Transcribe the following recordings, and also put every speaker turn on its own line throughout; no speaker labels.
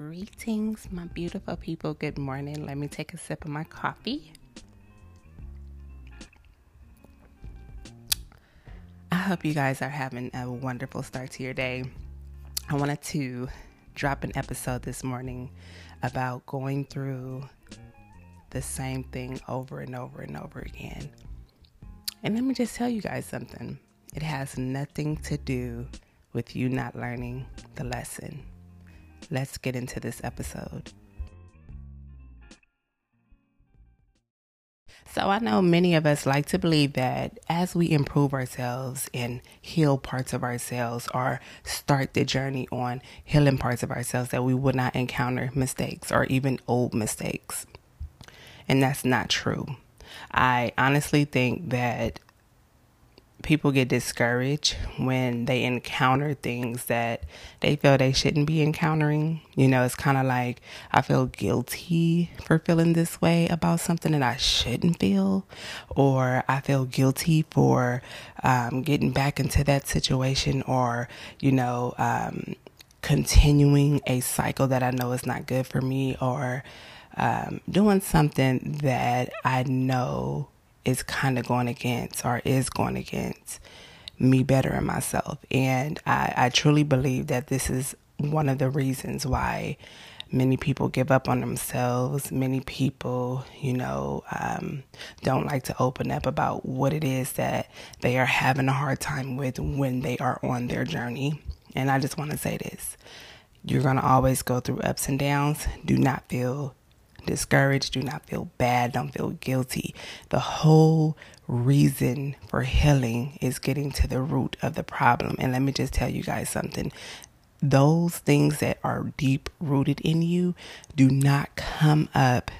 Greetings, my beautiful people. Good morning. Let me take a sip of my coffee. I hope you guys are having a wonderful start to your day. I wanted to drop an episode this morning about going through the same thing over and over and over again. And let me just tell you guys something it has nothing to do with you not learning the lesson let's get into this episode. So, I know many of us like to believe that as we improve ourselves and heal parts of ourselves or start the journey on healing parts of ourselves, that we would not encounter mistakes or even old mistakes. And that's not true. I honestly think that people get discouraged when they encounter things that they feel they shouldn't be encountering. You know, it's kind of like I feel guilty for feeling this way about something that I shouldn't feel, or I feel guilty for um, getting back into that situation, or, you know, um, continuing a cycle that I know is not good for me, or um, doing something that I know is kind of going against or is going against me bettering myself. And I, I truly believe that this is one of the reasons why many people give up on themselves. Many people, you know, um, don't like to open up about what it is that they are having a hard time with when they are on their journey. And I just want to say this you're going to always go through ups and downs. Do not feel discouraged, do not feel bad, don't feel guilty. The whole reason for healing is getting to the root of the problem. And let me just tell you guys something. Those things that are deep rooted in you do not come up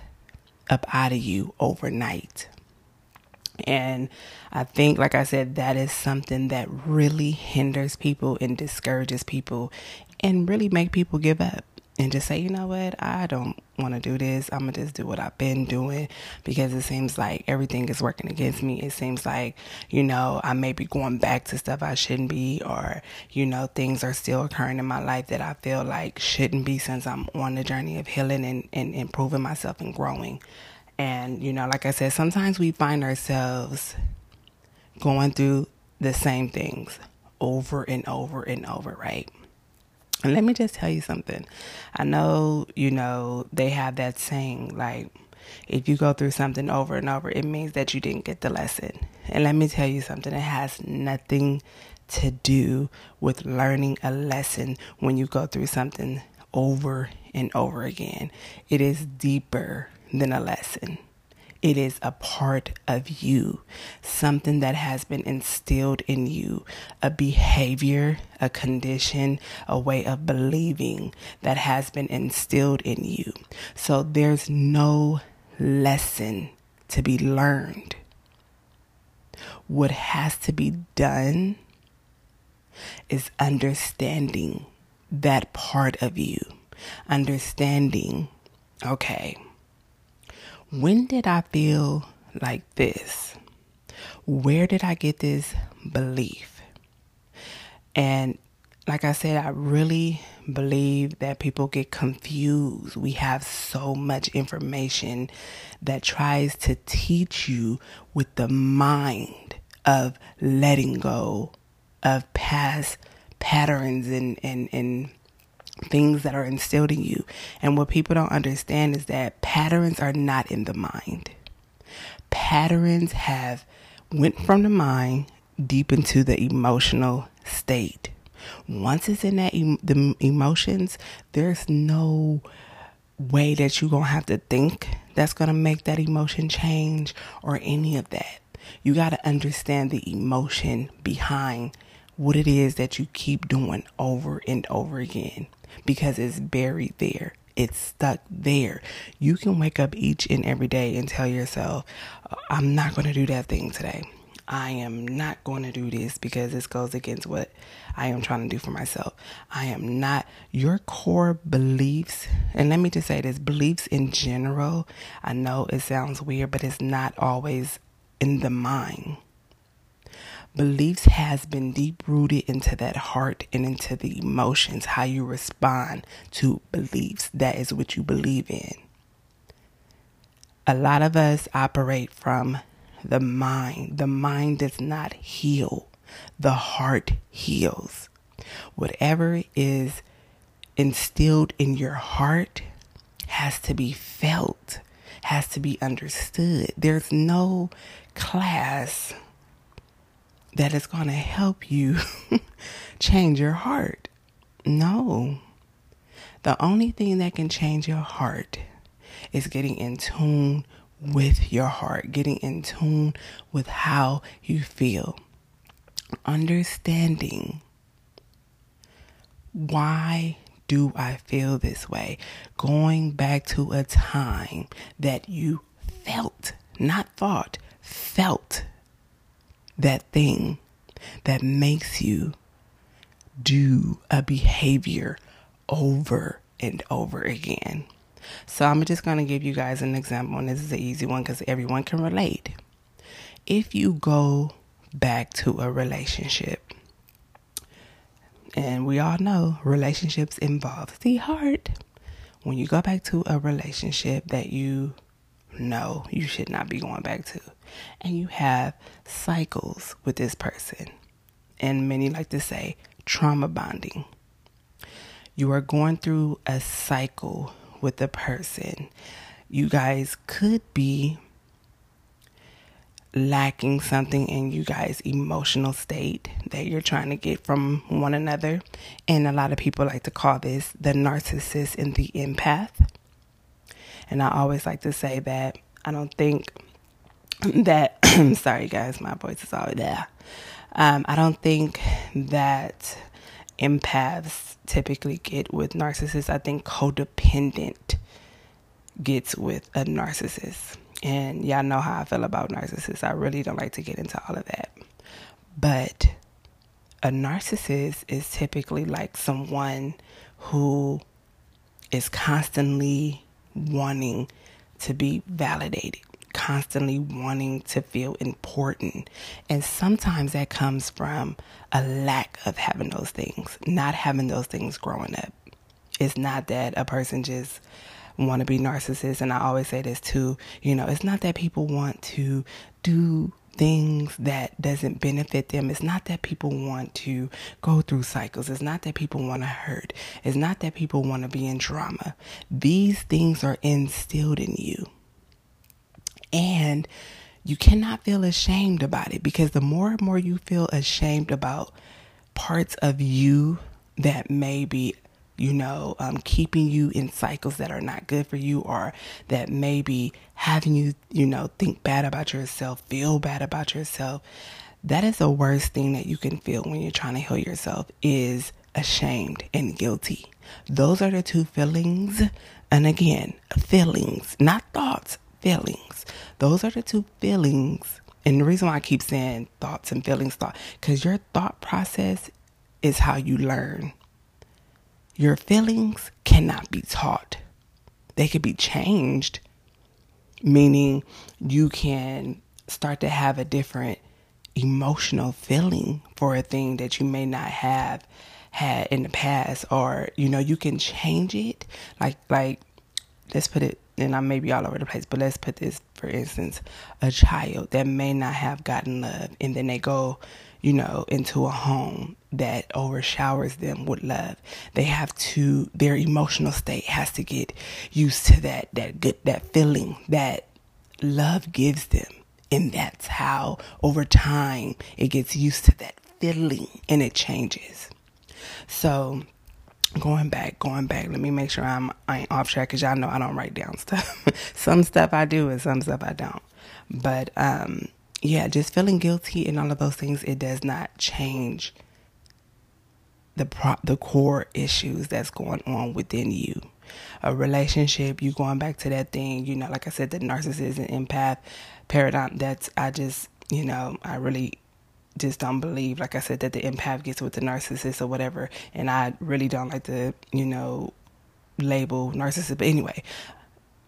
up out of you overnight. And I think, like I said, that is something that really hinders people and discourages people and really make people give up and just say, you know what, I don't want to do this. I'm going to just do what I've been doing because it seems like everything is working against me. It seems like, you know, I may be going back to stuff I shouldn't be, or, you know, things are still occurring in my life that I feel like shouldn't be since I'm on the journey of healing and, and improving myself and growing. And, you know, like I said, sometimes we find ourselves going through the same things over and over and over, right? And let me just tell you something. I know, you know, they have that saying like, if you go through something over and over, it means that you didn't get the lesson. And let me tell you something, it has nothing to do with learning a lesson when you go through something over and over again. It is deeper than a lesson. It is a part of you, something that has been instilled in you, a behavior, a condition, a way of believing that has been instilled in you. So there's no lesson to be learned. What has to be done is understanding that part of you, understanding, okay when did I feel like this? Where did I get this belief? And like I said, I really believe that people get confused. We have so much information that tries to teach you with the mind of letting go of past patterns and, and, and things that are instilled in you. And what people don't understand is that patterns are not in the mind. Patterns have went from the mind deep into the emotional state. Once it's in that em- the emotions, there's no way that you're going to have to think that's going to make that emotion change or any of that. You got to understand the emotion behind what it is that you keep doing over and over again because it's buried there. It's stuck there. You can wake up each and every day and tell yourself, I'm not going to do that thing today. I am not going to do this because this goes against what I am trying to do for myself. I am not your core beliefs. And let me just say this beliefs in general. I know it sounds weird, but it's not always in the mind. Beliefs has been deep rooted into that heart and into the emotions, how you respond to beliefs. That is what you believe in. A lot of us operate from the mind. The mind does not heal, the heart heals. Whatever is instilled in your heart has to be felt, has to be understood. There's no class that is going to help you change your heart. No. The only thing that can change your heart is getting in tune with your heart, getting in tune with how you feel, understanding why do I feel this way? Going back to a time that you felt, not thought, felt that thing that makes you do a behavior over and over again. So I'm just going to give you guys an example, and this is an easy one because everyone can relate. If you go back to a relationship, and we all know relationships involve the heart. When you go back to a relationship that you know you should not be going back to, and you have cycles with this person, and many like to say trauma bonding, you are going through a cycle with the person. You guys could be lacking something in you guys' emotional state that you're trying to get from one another. And a lot of people like to call this the narcissist and the empath. And I always like to say that I don't think that, sorry guys, my voice is all there. Um, I don't think that empaths typically get with narcissists. I think codependent gets with a narcissist. And y'all know how I feel about narcissists. I really don't like to get into all of that. But a narcissist is typically like someone who is constantly wanting to be validated, constantly wanting to feel important. And sometimes that comes from a lack of having those things, not having those things growing up. It's not that a person just want to be narcissist and I always say this too, you know, it's not that people want to do things that doesn't benefit them. It's not that people want to go through cycles. It's not that people want to hurt. It's not that people want to be in drama. These things are instilled in you. And you cannot feel ashamed about it because the more and more you feel ashamed about parts of you that may be you know, um, keeping you in cycles that are not good for you or that maybe having you, you know, think bad about yourself, feel bad about yourself. That is the worst thing that you can feel when you're trying to heal yourself is ashamed and guilty. Those are the two feelings. And again, feelings, not thoughts, feelings. Those are the two feelings. And the reason why I keep saying thoughts and feelings, thought, because your thought process is how you learn. Your feelings cannot be taught. They can be changed, meaning you can start to have a different emotional feeling for a thing that you may not have had in the past or you know you can change it like like let's put it and I may be all over the place, but let's put this for instance, a child that may not have gotten love and then they go you know, into a home that overshowers them with love. They have to their emotional state has to get used to that that good that feeling that love gives them. And that's how over time it gets used to that feeling and it changes. So going back, going back, let me make sure I'm I ain't off track because y'all know I don't write down stuff. some stuff I do and some stuff I don't. But um yeah, just feeling guilty and all of those things, it does not change the pro- the core issues that's going on within you. A relationship, you going back to that thing, you know, like I said, the narcissism empath paradigm. That's I just, you know, I really just don't believe, like I said, that the empath gets with the narcissist or whatever. And I really don't like to, you know, label narcissist. But anyway,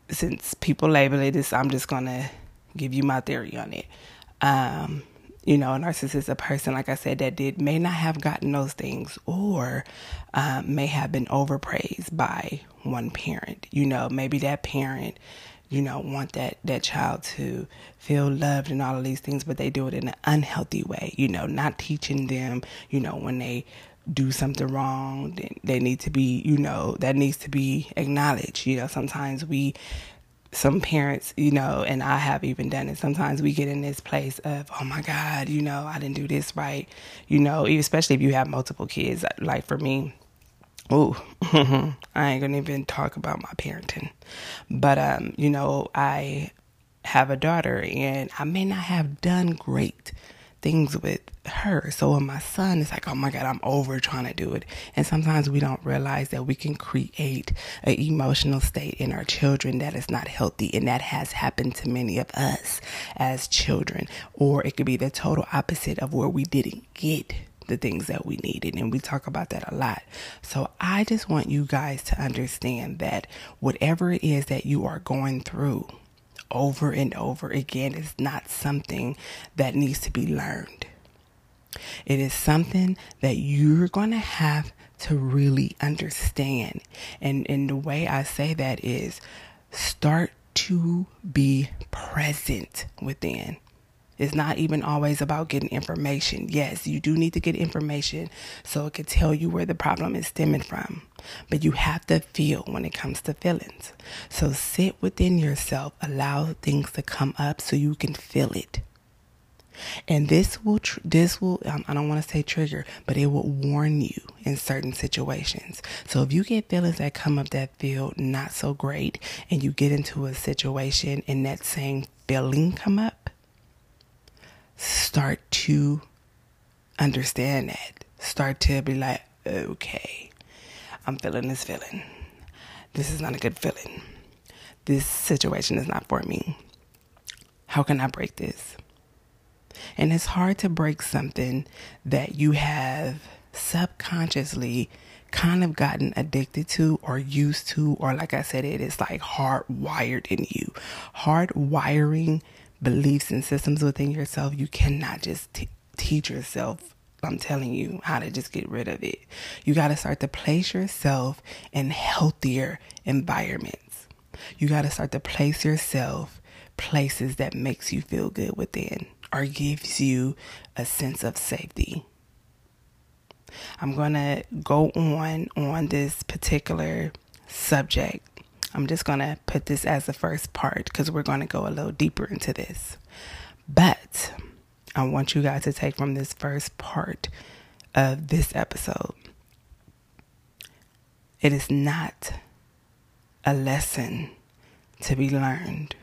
since people label it this, I'm just gonna give you my theory on it. Um, you know, a narcissist, a person, like I said, that did may not have gotten those things or um, may have been overpraised by one parent. You know, maybe that parent, you know, want that, that child to feel loved and all of these things, but they do it in an unhealthy way, you know, not teaching them, you know, when they do something wrong, they need to be, you know, that needs to be acknowledged. You know, sometimes we some parents, you know, and I have even done it. Sometimes we get in this place of, oh my God, you know, I didn't do this right, you know, especially if you have multiple kids. Like for me, oh, I ain't gonna even talk about my parenting, but um, you know, I have a daughter, and I may not have done great things with her. So when my son is like, oh my God, I'm over trying to do it. And sometimes we don't realize that we can create an emotional state in our children that is not healthy. And that has happened to many of us as children. Or it could be the total opposite of where we didn't get the things that we needed. And we talk about that a lot. So I just want you guys to understand that whatever it is that you are going through, over and over again is not something that needs to be learned. It is something that you're going to have to really understand. And, and the way I say that is start to be present within. It's not even always about getting information. Yes, you do need to get information so it can tell you where the problem is stemming from. But you have to feel when it comes to feelings. So sit within yourself, allow things to come up so you can feel it. And this will, tr- this will, um, I don't want to say trigger, but it will warn you in certain situations. So if you get feelings that come up that feel not so great and you get into a situation and that same feeling come up, start to understand that. Start to be like, okay, I'm feeling this feeling. This is not a good feeling. This situation is not for me. How can I break this? And it's hard to break something that you have subconsciously kind of gotten addicted to or used to, or like I said, it is like hardwired in you. Hardwiring beliefs and systems within yourself, you cannot just t- teach yourself. I'm telling you how to just get rid of it. You got to start to place yourself in healthier environments. You got to start to place yourself places that makes you feel good within or gives you a sense of safety. I'm going to go on on this particular subject I'm just going to put this as the first part because we're going to go a little deeper into this. But I want you guys to take from this first part of this episode it is not a lesson to be learned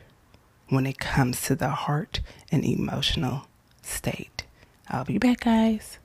when it comes to the heart and emotional state. I'll be back, guys.